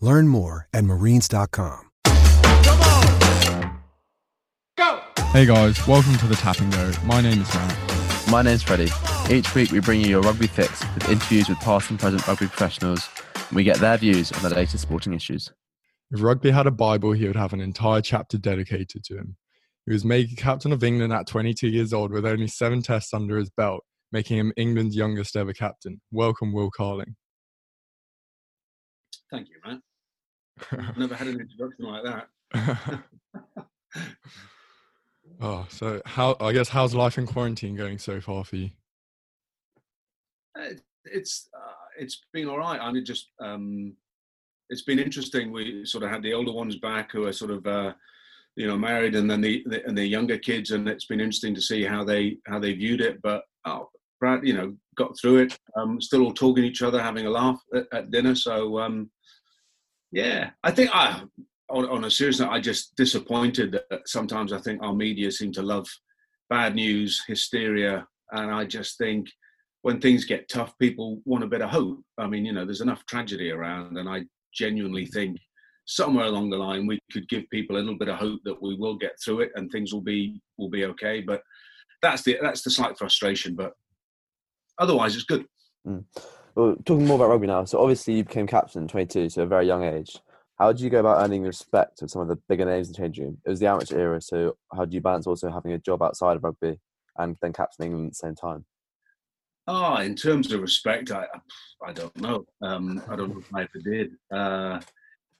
Learn more at marines.com. Hey guys, welcome to the Tap and Go. My name is Matt. My name's Freddie. Each week we bring you your rugby fix with interviews with past and present rugby professionals, and we get their views on the latest sporting issues. If rugby had a Bible, he would have an entire chapter dedicated to him. He was made captain of England at 22 years old with only seven tests under his belt, making him England's youngest ever captain. Welcome, Will Carling. Thank you, man. I've never had an introduction like that. oh, so how? I guess how's life in quarantine going so far for you? Uh, it's uh, it's been all right. I mean, just um, it's been interesting. We sort of had the older ones back who are sort of uh, you know married, and then the, the, and the younger kids, and it's been interesting to see how they how they viewed it. But oh, Brad, you know, got through it. Um, still all talking to each other, having a laugh at, at dinner. So um, yeah, I think I, on, on a serious note, I just disappointed that sometimes I think our media seem to love bad news, hysteria, and I just think when things get tough, people want a bit of hope. I mean, you know, there's enough tragedy around, and I genuinely think somewhere along the line we could give people a little bit of hope that we will get through it and things will be will be okay. But that's the that's the slight frustration. But otherwise, it's good. Mm. Well, talking more about rugby now. So obviously you became captain at 22, so a very young age. How did you go about earning the respect of some of the bigger names in the changing room? It was the amateur era, so how do you balance also having a job outside of rugby and then captaining England at the same time? Ah, oh, in terms of respect, I I don't know. Um, I don't know if I ever did. Uh,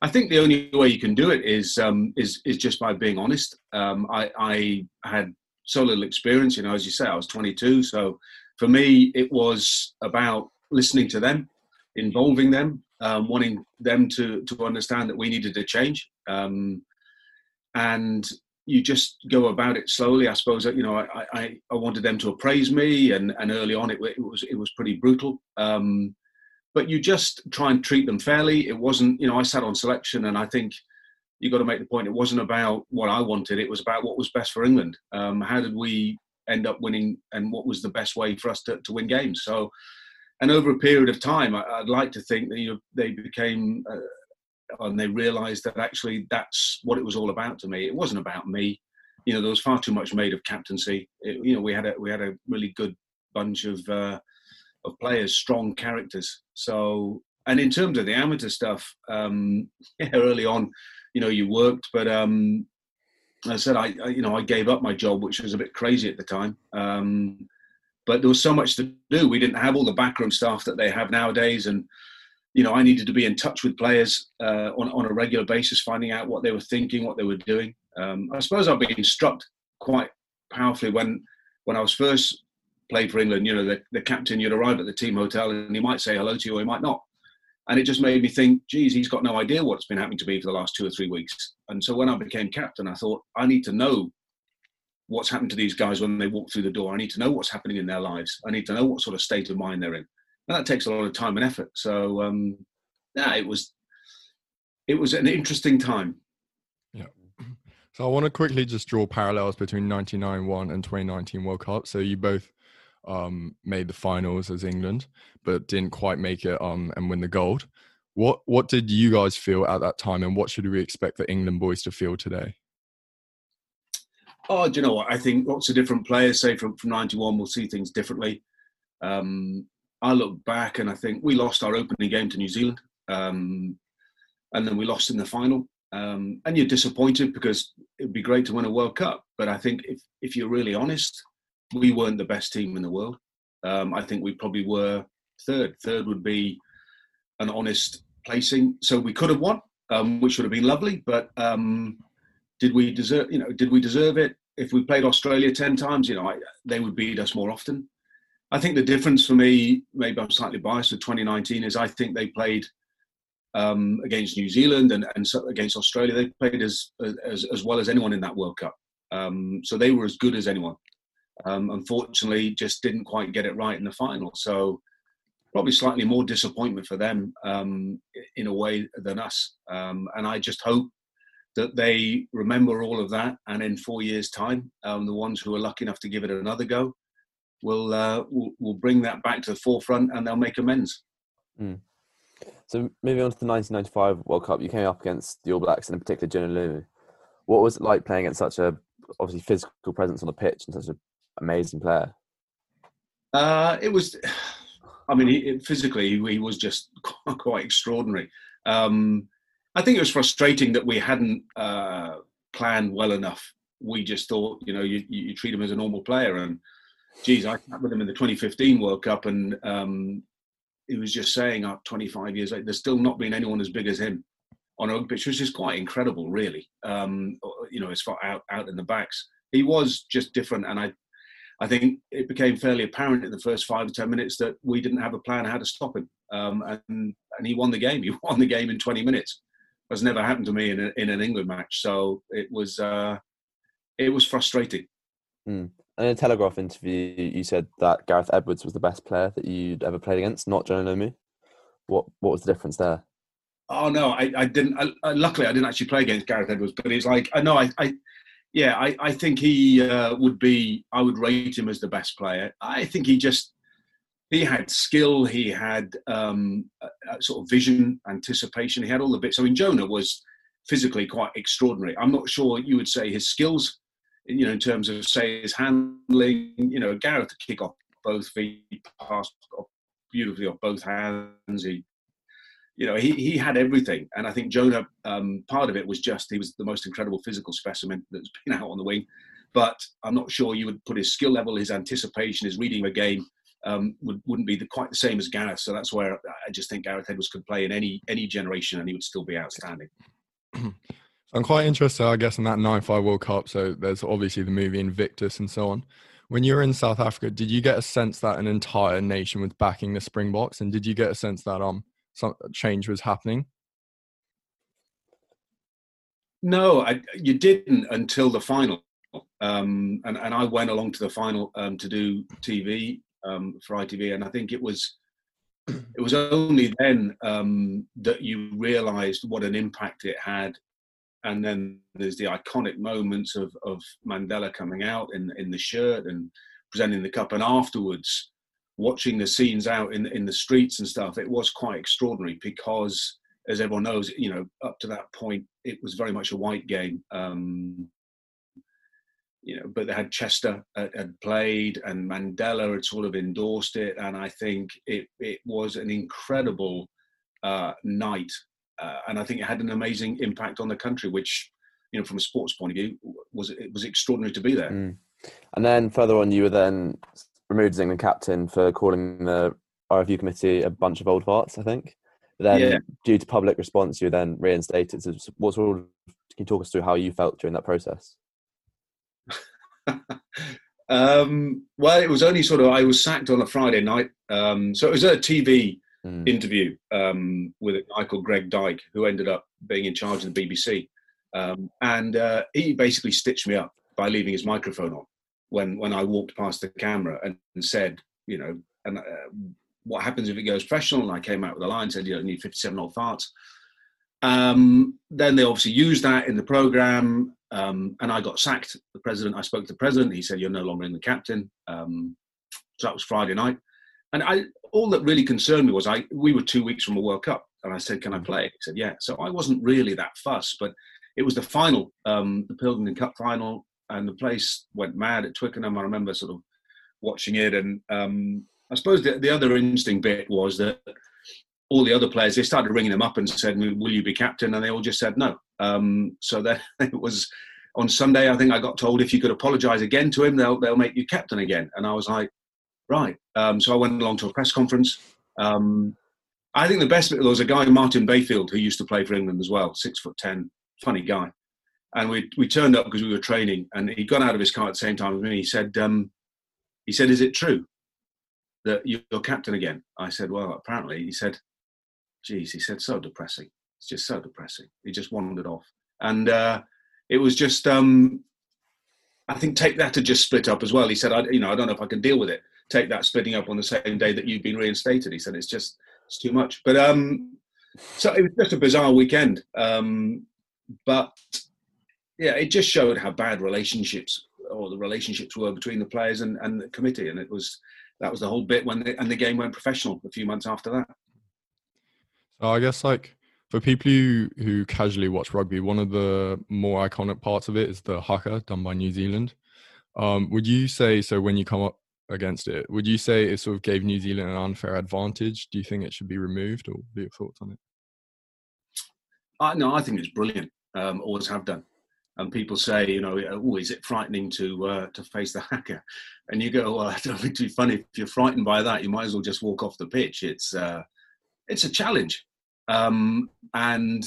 I think the only way you can do it is um, is is just by being honest. Um, I, I had so little experience, you know, as you say, I was 22, so for me it was about listening to them, involving them, um, wanting them to to understand that we needed to change. Um, and you just go about it slowly. I suppose you know I, I, I wanted them to appraise me, and, and early on it, it was it was pretty brutal. Um, but you just try and treat them fairly. It wasn't you know I sat on selection, and I think you got to make the point. It wasn't about what I wanted. It was about what was best for England. Um, how did we end up winning, and what was the best way for us to, to win games? So and over a period of time, I, would like to think that you they became uh, and they realised that actually that's what it was all about to me. It wasn't about me. You know, there was far too much made of captaincy. It, you know, we had a we had a really good bunch of uh, of players, strong characters. So, and in terms of the amateur stuff, um, yeah, early on, you know, you worked, but um, I said I, I, you know, I gave up my job, which was a bit crazy at the time. Um, but there was so much to do. We didn't have all the backroom staff that they have nowadays, and you know, I needed to be in touch with players uh, on on a regular basis, finding out what they were thinking, what they were doing. Um, I suppose I've been struck quite powerfully when when I was first played for England. You know, the, the captain, you'd arrive at the team hotel, and he might say hello to you, or he might not. And it just made me think, geez, he's got no idea what's been happening to me for the last two or three weeks. And so when I became captain, I thought I need to know what's happened to these guys when they walk through the door. I need to know what's happening in their lives. I need to know what sort of state of mind they're in. And that takes a lot of time and effort. So um, yeah, it was it was an interesting time. Yeah. So I want to quickly just draw parallels between 1991 and 2019 World Cup. So you both um, made the finals as England, but didn't quite make it um, and win the gold. What what did you guys feel at that time, and what should we expect the England boys to feel today? Oh, do you know what? I think lots of different players, say from, from 91, will see things differently. Um, I look back and I think we lost our opening game to New Zealand, um, and then we lost in the final. Um, and you're disappointed because it'd be great to win a World Cup. But I think if, if you're really honest, we weren't the best team in the world. Um, I think we probably were third. Third would be an honest placing. So we could have won, um, which would have been lovely. But um, did we deserve? You know, did we deserve it? If we played Australia ten times, you know, I, they would beat us more often. I think the difference for me, maybe I'm slightly biased with 2019, is I think they played um, against New Zealand and, and so against Australia. They played as, as, as well as anyone in that World Cup. Um, so they were as good as anyone. Um, unfortunately, just didn't quite get it right in the final. So probably slightly more disappointment for them um, in a way than us. Um, and I just hope that they remember all of that, and in four years' time, um, the ones who are lucky enough to give it another go will uh, will, will bring that back to the forefront, and they'll make amends. Mm. So moving on to the 1995 World Cup, you came up against the All Blacks and in particular Jonah. What was it like playing against such a obviously physical presence on the pitch and such an amazing player? Uh, it was, I mean, he, physically he was just quite extraordinary. Um, I think it was frustrating that we hadn't uh, planned well enough. We just thought, you know, you, you treat him as a normal player, and geez, I sat with him in the 2015 World Cup, and um, he was just saying, "Up oh, 25 years later, there's still not been anyone as big as him on a pitch," which is quite incredible, really. Um, you know, as far out out in the backs, he was just different, and I, I think it became fairly apparent in the first five or ten minutes that we didn't have a plan how to stop him, um, and and he won the game. He won the game in 20 minutes. That's never happened to me in a, in an England match, so it was uh, it was frustrating. Mm in a Telegraph interview, you said that Gareth Edwards was the best player that you'd ever played against, not Jonah Lomu. What what was the difference there? Oh no, I, I didn't. I, I, luckily, I didn't actually play against Gareth Edwards, but it's like I know I, I yeah, I, I think he uh, would be. I would rate him as the best player. I think he just he had skill, he had um, a, sort of vision, anticipation. He had all the bits. I mean, Jonah was physically quite extraordinary. I'm not sure you would say his skills you know, in terms of say his handling, you know, Gareth to kick off both feet, pass beautifully off both hands. He, you know, he, he had everything. And I think Jonah, um, part of it was just he was the most incredible physical specimen that's been out on the wing. But I'm not sure you would put his skill level, his anticipation, his reading of a game um, would, wouldn't be the, quite the same as Gareth. So that's where I just think Gareth Edwards could play in any any generation and he would still be outstanding. I'm quite interested, I guess, in that 9-5 World Cup. So there's obviously the movie Invictus and so on. When you were in South Africa, did you get a sense that an entire nation was backing the Springboks, and did you get a sense that um some change was happening? No, I, you didn't until the final, um, and and I went along to the final um, to do TV um, for ITV, and I think it was it was only then um, that you realised what an impact it had and then there's the iconic moments of, of Mandela coming out in in the shirt and presenting the cup, and afterwards watching the scenes out in in the streets and stuff. It was quite extraordinary because, as everyone knows, you know, up to that point, it was very much a white game. Um, you know, but they had Chester had, had played, and Mandela had sort of endorsed it, and I think it it was an incredible uh, night uh, and I think it had an amazing impact on the country, which you know, from a sports point of view, was it was extraordinary to be there. Mm. And then further on, you were then removed as England captain for calling the RFU committee a bunch of old farts, I think. But then, yeah. due to public response, you were then reinstated. So, what sort of can you talk us through how you felt during that process? um, well, it was only sort of I was sacked on a Friday night, um, so it was a TV mm. interview um, with a guy called Greg Dyke, who ended up being in charge of the BBC. Um, and uh, he basically stitched me up by leaving his microphone on when, when I walked past the camera and, and said, you know, and uh, what happens if it goes professional? And I came out with a line said, you don't need 57 old farts. Um, then they obviously used that in the program. Um, and I got sacked. The president, I spoke to the president. He said, "You're no longer in the captain." Um, so that was Friday night, and I all that really concerned me was I we were two weeks from a World Cup, and I said, "Can I play?" He said, "Yeah." So I wasn't really that fussed, but it was the final, um, the Pilkington Cup final, and the place went mad at Twickenham. I remember sort of watching it, and um, I suppose the, the other interesting bit was that all the other players they started ringing them up and said, "Will you be captain?" And they all just said no. Um, so that it was on Sunday. I think I got told if you could apologise again to him, they'll they'll make you captain again. And I was like, right. Um, so I went along to a press conference. Um, I think the best bit was a guy Martin Bayfield who used to play for England as well, six foot ten, funny guy. And we we turned up because we were training, and he got out of his car at the same time as me. He said, um, he said, "Is it true that you're captain again?" I said, "Well, apparently." He said, "Geez," he said, "So depressing." It's just so depressing. He just wandered off, and uh, it was just. Um, I think take that to just split up as well. He said, I, you know, I don't know if I can deal with it. Take that splitting up on the same day that you've been reinstated. He said it's just it's too much. But um, so it was just a bizarre weekend. Um, but yeah, it just showed how bad relationships or the relationships were between the players and, and the committee, and it was that was the whole bit when and the game went professional a few months after that. So I guess like for people who, who casually watch rugby, one of the more iconic parts of it is the haka done by New Zealand. Um, would you say so when you come up against it? Would you say it sort of gave New Zealand an unfair advantage? Do you think it should be removed, or what are your thoughts on it? No, I think it's brilliant. Um, always have done. And people say, you know, oh, is it frightening to uh, to face the haka? And you go, well, I don't think be funny if you're frightened by that. You might as well just walk off the pitch. It's uh, it's a challenge. Um, and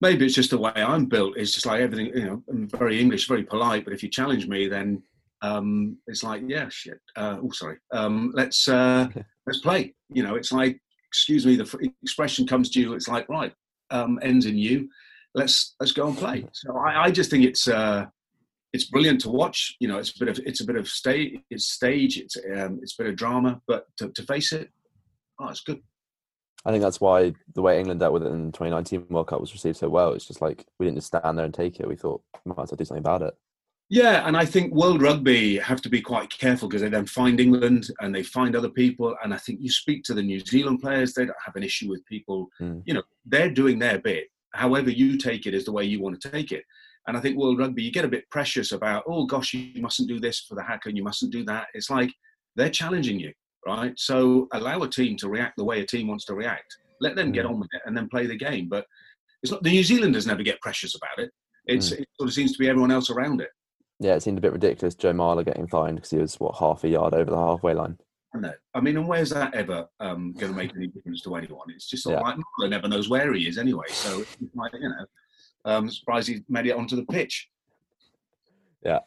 maybe it's just the way I'm built. It's just like everything, you know, I'm very English, very polite. But if you challenge me, then um, it's like, yeah, shit. Uh, oh, sorry. Um, let's uh, let's play. You know, it's like, excuse me, the expression comes to you. It's like, right, um, ends in you. Let's let's go and play. So I, I just think it's uh, it's brilliant to watch. You know, it's a bit of it's a bit of stage. It's stage. It's um, it's a bit of drama. But to, to face it, oh, it's good. I think that's why the way England dealt with it in the 2019 World Cup was received so well. It's just like we didn't just stand there and take it. We thought we might as well do something about it. Yeah, and I think World Rugby have to be quite careful because they then find England and they find other people. And I think you speak to the New Zealand players, they don't have an issue with people. Mm. You know, they're doing their bit. However, you take it is the way you want to take it. And I think World Rugby, you get a bit precious about, oh gosh, you mustn't do this for the haka and you mustn't do that. It's like they're challenging you right? So allow a team to react the way a team wants to react. Let them get mm. on with it and then play the game. But it's not the New Zealanders never get precious about it. It's mm. it sort of seems to be everyone else around it. Yeah, it seemed a bit ridiculous. Joe Marler getting fined because he was what half a yard over the halfway line. I know. I mean, and where's that ever um, going to make any difference to anyone? It's just yeah. like Marler never knows where he is anyway. So it's like you know, um, surprised he made it onto the pitch. Yeah.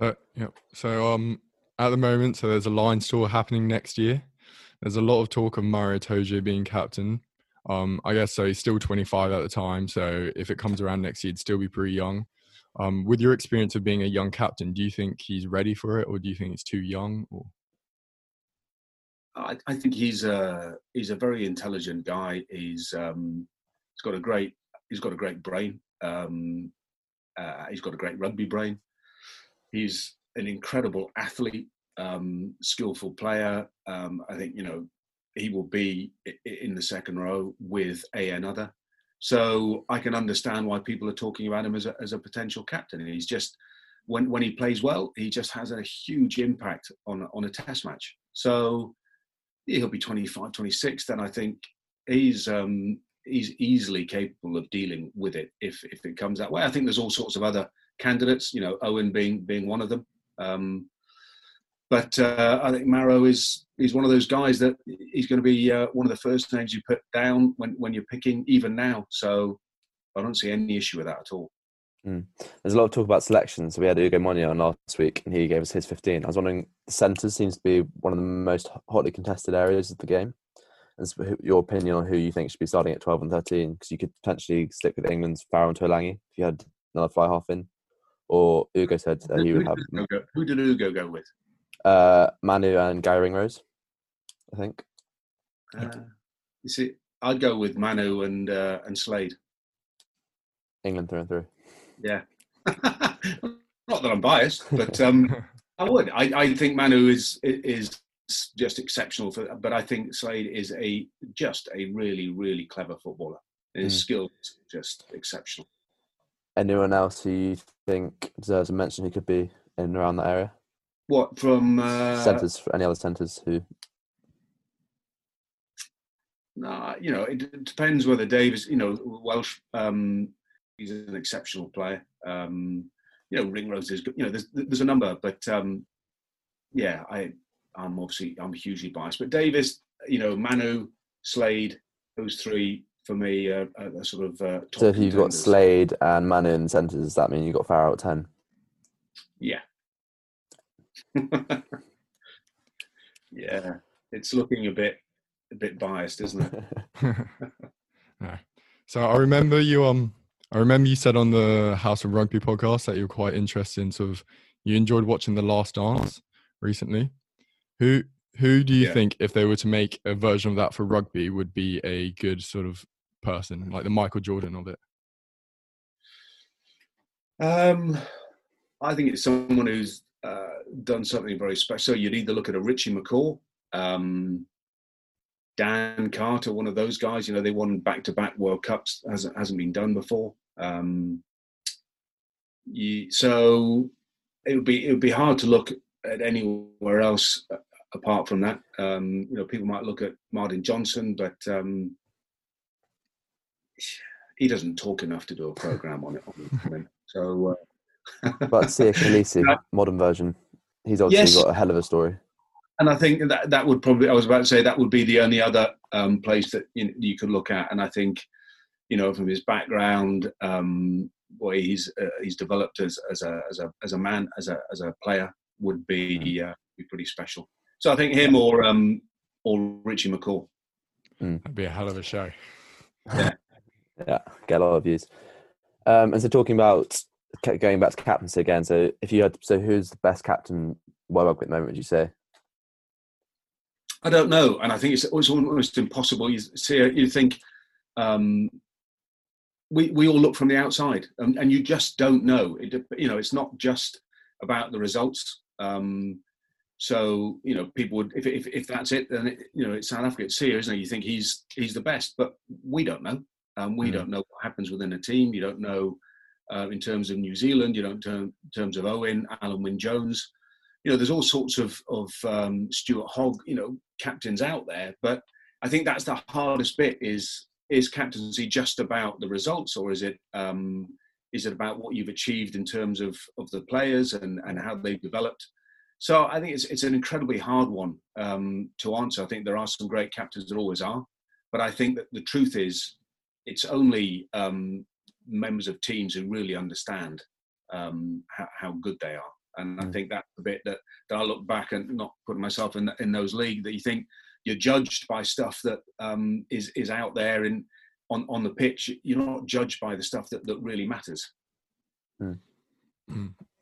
Uh, yeah. So um, at the moment. So there's a Lions tour happening next year. There's a lot of talk of Maro Itoje being captain. Um, I guess so. He's still 25 at the time. So if it comes around next year, he'd still be pretty young. Um, with your experience of being a young captain, do you think he's ready for it, or do you think he's too young? Or I, I think he's a he's a very intelligent guy. He's um, he's got a great he's got a great brain. Um, uh, he's got a great rugby brain. He's an incredible athlete, um, skillful player. Um, I think you know he will be in the second row with a another. So I can understand why people are talking about him as a, as a potential captain. And he's just when when he plays well, he just has a huge impact on on a test match. So he'll be 25, 26. Then I think he's um, he's easily capable of dealing with it if if it comes that way. I think there's all sorts of other candidates. You know, Owen being being one of them. Um, but uh, I think Maro is is one of those guys that he's going to be uh, one of the first names you put down when, when you're picking, even now. So I don't see any issue with that at all. Mm. There's a lot of talk about selections. So we had Ugo Monye on last week, and he gave us his 15. I was wondering, the centres seems to be one of the most hotly contested areas of the game. And your opinion on who you think should be starting at 12 and 13, because you could potentially stick with England's Farrell and Tuilagi if you had another fly half in or Ugo said that he would have. Who did Ugo go with? Uh, Manu and Garry Ringrose, I think. Uh, you see, I'd go with Manu and uh, and Slade. England through and through. Yeah. Not that I'm biased, but um, I would. I, I think Manu is is just exceptional for but I think Slade is a just a really, really clever footballer. His mm. skill is just exceptional. Anyone else who you think deserves a mention who could be in around that area? What from uh, centres? Any other centres who? No, you know, it depends whether Dave is. You know, Welsh. Um, he's an exceptional player. Um, you know, Ringrose is. You know, there's there's a number, but um, yeah, I I'm obviously I'm hugely biased, but Davies, you know, Manu, Slade, those three for me are, are sort of. Uh, so if you've got Slade and Manu in centres, does that mean you've got Farrell at ten? Yeah. yeah, it's looking a bit a bit biased, isn't it? no. So I remember you um I remember you said on the House of Rugby podcast that you're quite interested in sort of you enjoyed watching The Last Dance recently. Who who do you yeah. think if they were to make a version of that for rugby would be a good sort of person, like the Michael Jordan of it? Um I think it's someone who's uh, done something very special. So you'd either look at a Richie McCaw, um, Dan Carter, one of those guys. You know, they won back-to-back World Cups. hasn't hasn't been done before. Um, you, so it would be it would be hard to look at anywhere else apart from that. Um, you know, people might look at Martin Johnson, but um, he doesn't talk enough to do a program on it. On it. So, uh, but Siya Kolisi, modern version, he's obviously yes. got a hell of a story and I think that that would probably I was about to say that would be the only other um, place that you, know, you, could look at, and I think you know from his background, um, what he's uh, he's developed as as a as a as a man as a as a player would be mm. uh, be pretty special. So I think him or um, or Richie McCaw. Mm. That'd be a hell of a show. Yeah, yeah, get a lot of views. Um, and so talking about going back to captaincy again. So if you had, so who's the best captain world at the moment? Would you say? I don't know, and I think it's, it's almost impossible. You see, you think um, we we all look from the outside, and, and, you just don't know. It, you know, it's not just about the results. Um, so you know, people would if if, if that's it, then it, you know it's South Africa. It's here, isn't it? You think he's he's the best, but we don't know. Um, we mm. don't know what happens within a team. You don't know uh, in terms of New Zealand. You don't know in terms of Owen, Alun Wyn Jones you know, there's all sorts of of um, Stuart Hogg, you know, captains out there, but I think that's the hardest bit is is captaincy just about the results or is it um, is it about what you've achieved in terms of of the players and and how they've developed so I think it's it's an incredibly hard one um, to answer I think there are some great captains there always are but I think that the truth is it's only um, members of teams who really understand um, how, how good they are and mm. I think that's the bit that, that I look back and not putting myself in in those leagues that you think you're judged by stuff that um, is is out there in on on the pitch. You're not judged by the stuff that that really matters. Mm.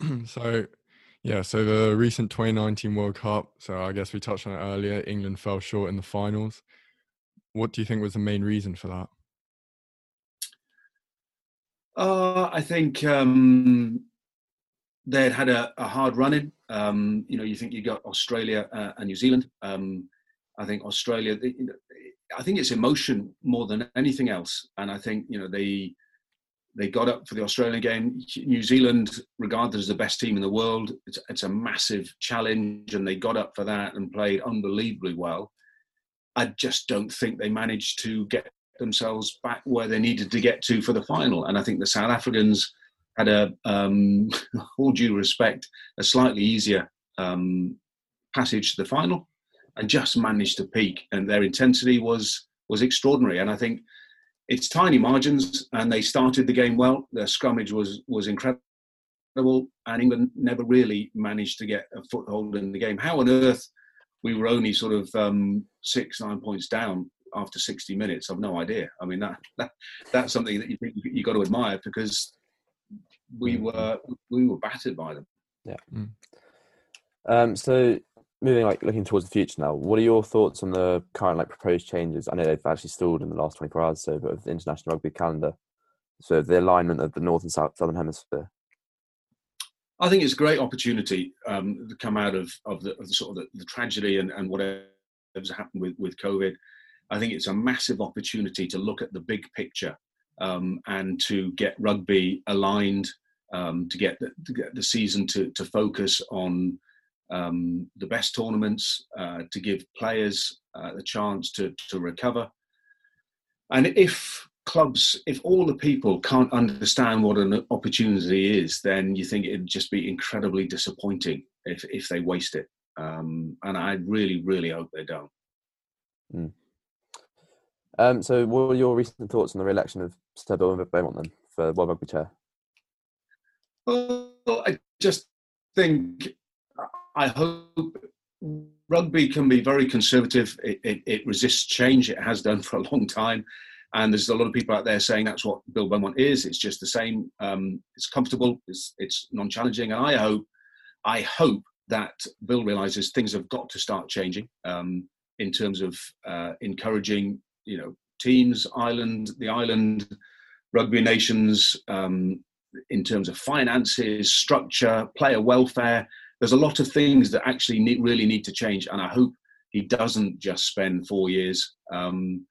so, yeah. So the recent 2019 World Cup. So I guess we touched on it earlier. England fell short in the finals. What do you think was the main reason for that? Uh, I think um, they had a, a hard run in. Um, you know, you think you got Australia uh, and New Zealand. Um, I think Australia. They, I think it's emotion more than anything else, and I think you know they they got up for the Australian game. New Zealand, regarded as the best team in the world, it's, it's a massive challenge, and they got up for that and played unbelievably well. I just don't think they managed to get themselves back where they needed to get to for the final, and I think the South Africans had a, um, all due respect, a slightly easier um, passage to the final, and just managed to peak. And their intensity was was extraordinary. And I think it's tiny margins, and they started the game well. Their scrummage was was incredible, and England never really managed to get a foothold in the game. How on earth we were only sort of um, six nine points down after 60 minutes? I've no idea. I mean that, that that's something that you you got to admire because we mm. were we were battered by them. Yeah. Mm. Um, so moving like looking towards the future now, what are your thoughts on the current like proposed changes? I know they've actually stalled in the last 24 hours, so but with the international rugby calendar, So the alignment of the north and south southern hemisphere. I think it's a great opportunity um, to come out of, of, the, of the sort of the, the tragedy and, and whatever's happened with, with COVID. I think it's a massive opportunity to look at the big picture um, and to get rugby aligned, um, to get the, to get the season to, to focus on um, the best tournaments, uh, to give players uh, the chance to, to recover. And if clubs, if all the people can't understand what an opportunity is, then you think it'd just be incredibly disappointing if, if they waste it. Um, and I really, really hope they don't. Mm. Um, so, what are your recent thoughts on the re-election of Sir Bill Beaumont then for World Rugby Chair? Well, I just think I hope rugby can be very conservative. It, it, it, resists change. It has done for a long time. And there's a lot of people out there saying that's what Bill Beaumont is. It's just the same. Um, it's comfortable. It's, it's non-challenging. And I hope, I hope that Bill realizes things have got to start changing um, in terms of uh, encouraging, you know, teams, island, the island, rugby nations, um, in terms of finances, structure, player welfare there's a lot of things that actually need, really need to change, and I hope he doesn't just spend four years um,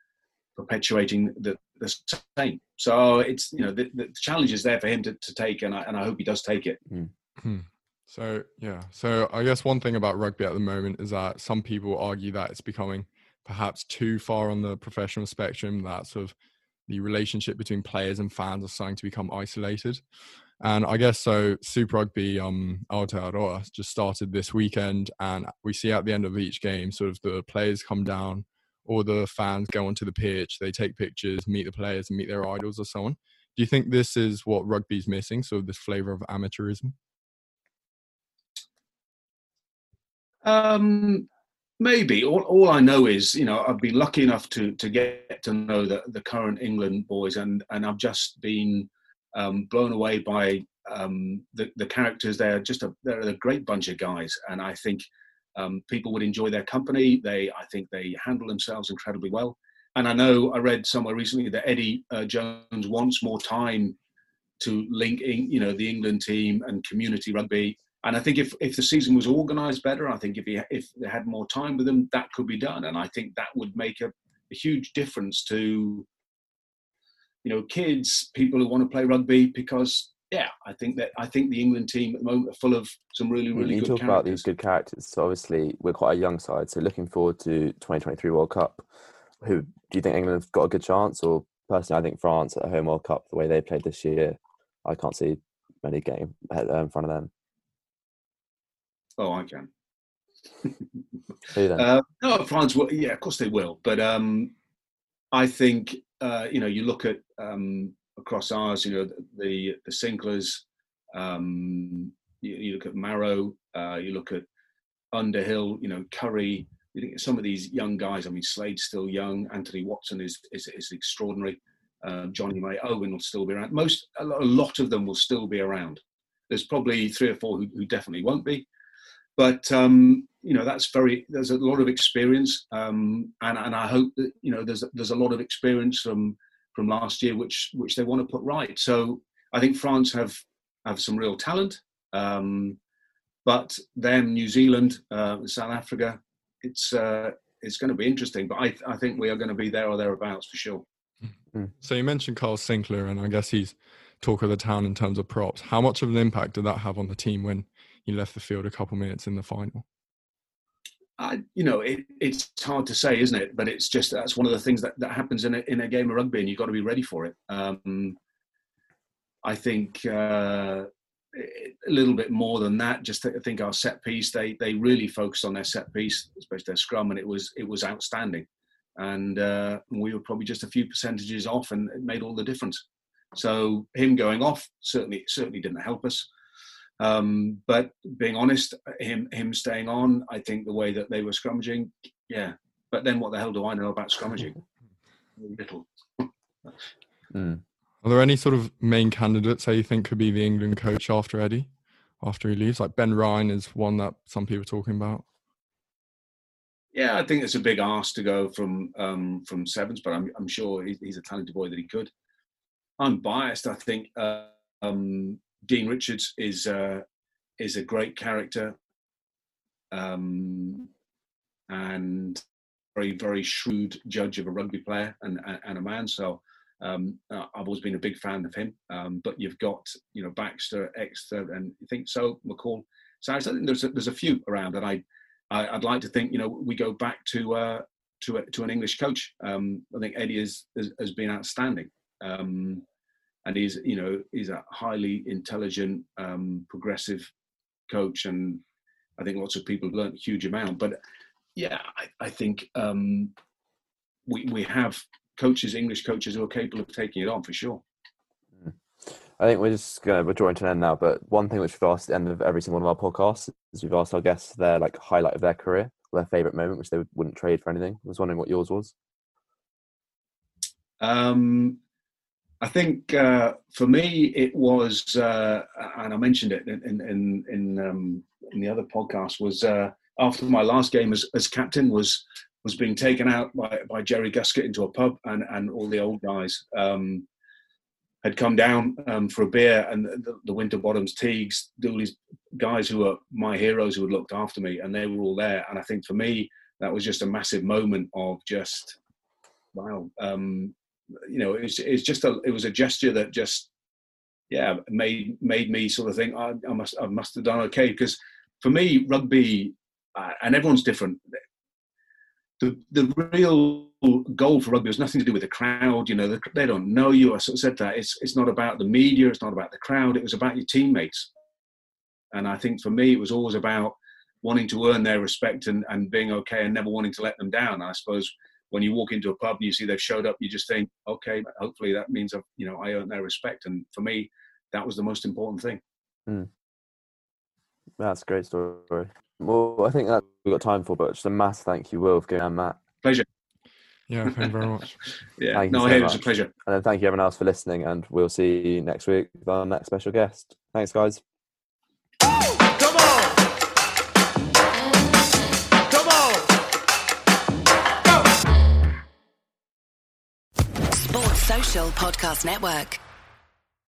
perpetuating the, the same. So it's you know the, the challenge is there for him to, to take, and I, and I hope he does take it. Mm-hmm. So yeah, so I guess one thing about rugby at the moment is that some people argue that it's becoming perhaps too far on the professional spectrum. That sort of the relationship between players and fans are starting to become isolated. And I guess so. Super Rugby um, Aotearoa just started this weekend, and we see at the end of each game, sort of the players come down, or the fans go onto the pitch, they take pictures, meet the players, and meet their idols, or so on. Do you think this is what rugby's missing? Sort of this flavour of amateurism. Um, maybe. All, all I know is, you know, I've been lucky enough to to get to know the, the current England boys, and and I've just been um, blown away by um, the, the characters. They're just a they're a great bunch of guys, and I think um, people would enjoy their company. They I think they handle themselves incredibly well. And I know I read somewhere recently that Eddie uh, Jones wants more time to link in, you know the England team and community rugby. And I think if, if the season was organised better, I think if he, if they had more time with them, that could be done. And I think that would make a, a huge difference to you know, kids, people who want to play rugby because yeah, I think that I think the England team at the moment are full of some really, really you good talk characters. about these good characters. So obviously we're quite a young side. So looking forward to 2023 World Cup. Who do you think England have got a good chance? Or personally, I think France at home World Cup, the way they played this year, I can't see many getting uh, in front of them. Oh, I can. Who then? Uh, no, France. Will, yeah, of course they will. But um, I think uh, you know, you look at um, across ours, you know, the the Sincklers, um, you, you, look at Maro, uh, you look at Underhill, you know, Curry. You think some of these young guys. I mean, Slade's still young. Anthony Watson is is, is extraordinary. Uh, Jonny May Owen will still be around. Most a lot of them will still be around. There's probably three or four who, who definitely won't be. But um, you know that's very there's a lot of experience um, and and I hope that you know there's there's a lot of experience from from last year which which they want to put right. So I think France have have some real talent um, but them New Zealand uh, South Africa it's uh, it's going to be interesting but I I think we are going to be there or thereabouts for sure. Mm-hmm. so you mentioned Kyle Sinckler, and I guess he's talk of the town in terms of props. How much of an impact did that have on the team when he left the field a couple minutes in the final I, you know, it, it's hard to say, isn't it? But it's just that's one of the things that, that happens in a, in a game of rugby, and you've got to be ready for it. Um, I think uh, a little bit more than that. Just I think our set piece, they they really focused on their set piece, especially their scrum, and it was it was outstanding. And uh, we were probably just a few percentages off, and it made all the difference. So him going off certainly certainly didn't help us. Um, but being honest, him him staying on, I think the way that they were scrummaging, yeah. But then what the hell do I know about scrummaging? Little. mm. Are there any sort of main candidates that you think could be the England coach after Eddie, after he leaves? Like Ben Ryan is one that some people are talking about. Yeah, I think it's a big ask to go from um, from sevens, but I'm, I'm sure he's a talented boy that he could. I'm biased. I think uh, um, Dean Richards is uh, is a great character, um, and very very shrewd judge of a rugby player and and a man. So um, I've always been a big fan of him. Um, but you've got you know Baxter, Exeter, and you think so McCall. So I think there's a, there's a few around, and I, I would like to think you know we go back to uh, to a, to an English coach. Um, I think Eddie has has, has been outstanding, um, and he's you know he's a highly intelligent, um, progressive coach, and I think lots of people have learned a huge amount. But yeah, I, I think um, we we have coaches, English coaches, who are capable of taking it on for sure. Mm. I think we're just going to we're drawing to an end now. But one thing which we've asked at the end of every single one of our podcasts is we've asked our guests their like highlight of their career, their favorite moment, which they wouldn't trade for anything. I was wondering what yours was. Um, I think uh, for me it was, uh, and I mentioned it in in in, um, in the other podcast was uh, after my last game as, as captain was was being taken out by, by Jerry Guscott into a pub, and, and all the old guys um, had come down um, for a beer, and the, the Winterbottoms, Teagues, all these guys who were my heroes who had looked after me, and they were all there. And I think for me, that was just a massive moment of just, wow, um, you know, it's it's just a it was a gesture that just, yeah, made made me sort of think I, I must I must have done okay because for me rugby uh, and everyone's different the, the real goal for rugby has nothing to do with the crowd. You know, they don't know you. I sort of said that it's it's not about the media. It's not about the crowd. It was about your teammates. And I think for me, it was always about wanting to earn their respect and, and being okay and never wanting to let them down. I suppose when you walk into a pub and you see they've showed up, you just think, okay, hopefully that means I've, you know I earned their respect. And for me, that was the most important thing. Mm. That's a great story. Well, I think that we've got time for, but just a mass thank you, Will, for giving and Matt. Pleasure. Yeah, thank you very much. yeah, thank no, so it was a pleasure. And then thank you everyone else for listening, and we'll see you next week with our next special guest. Thanks, guys. Podcast Network.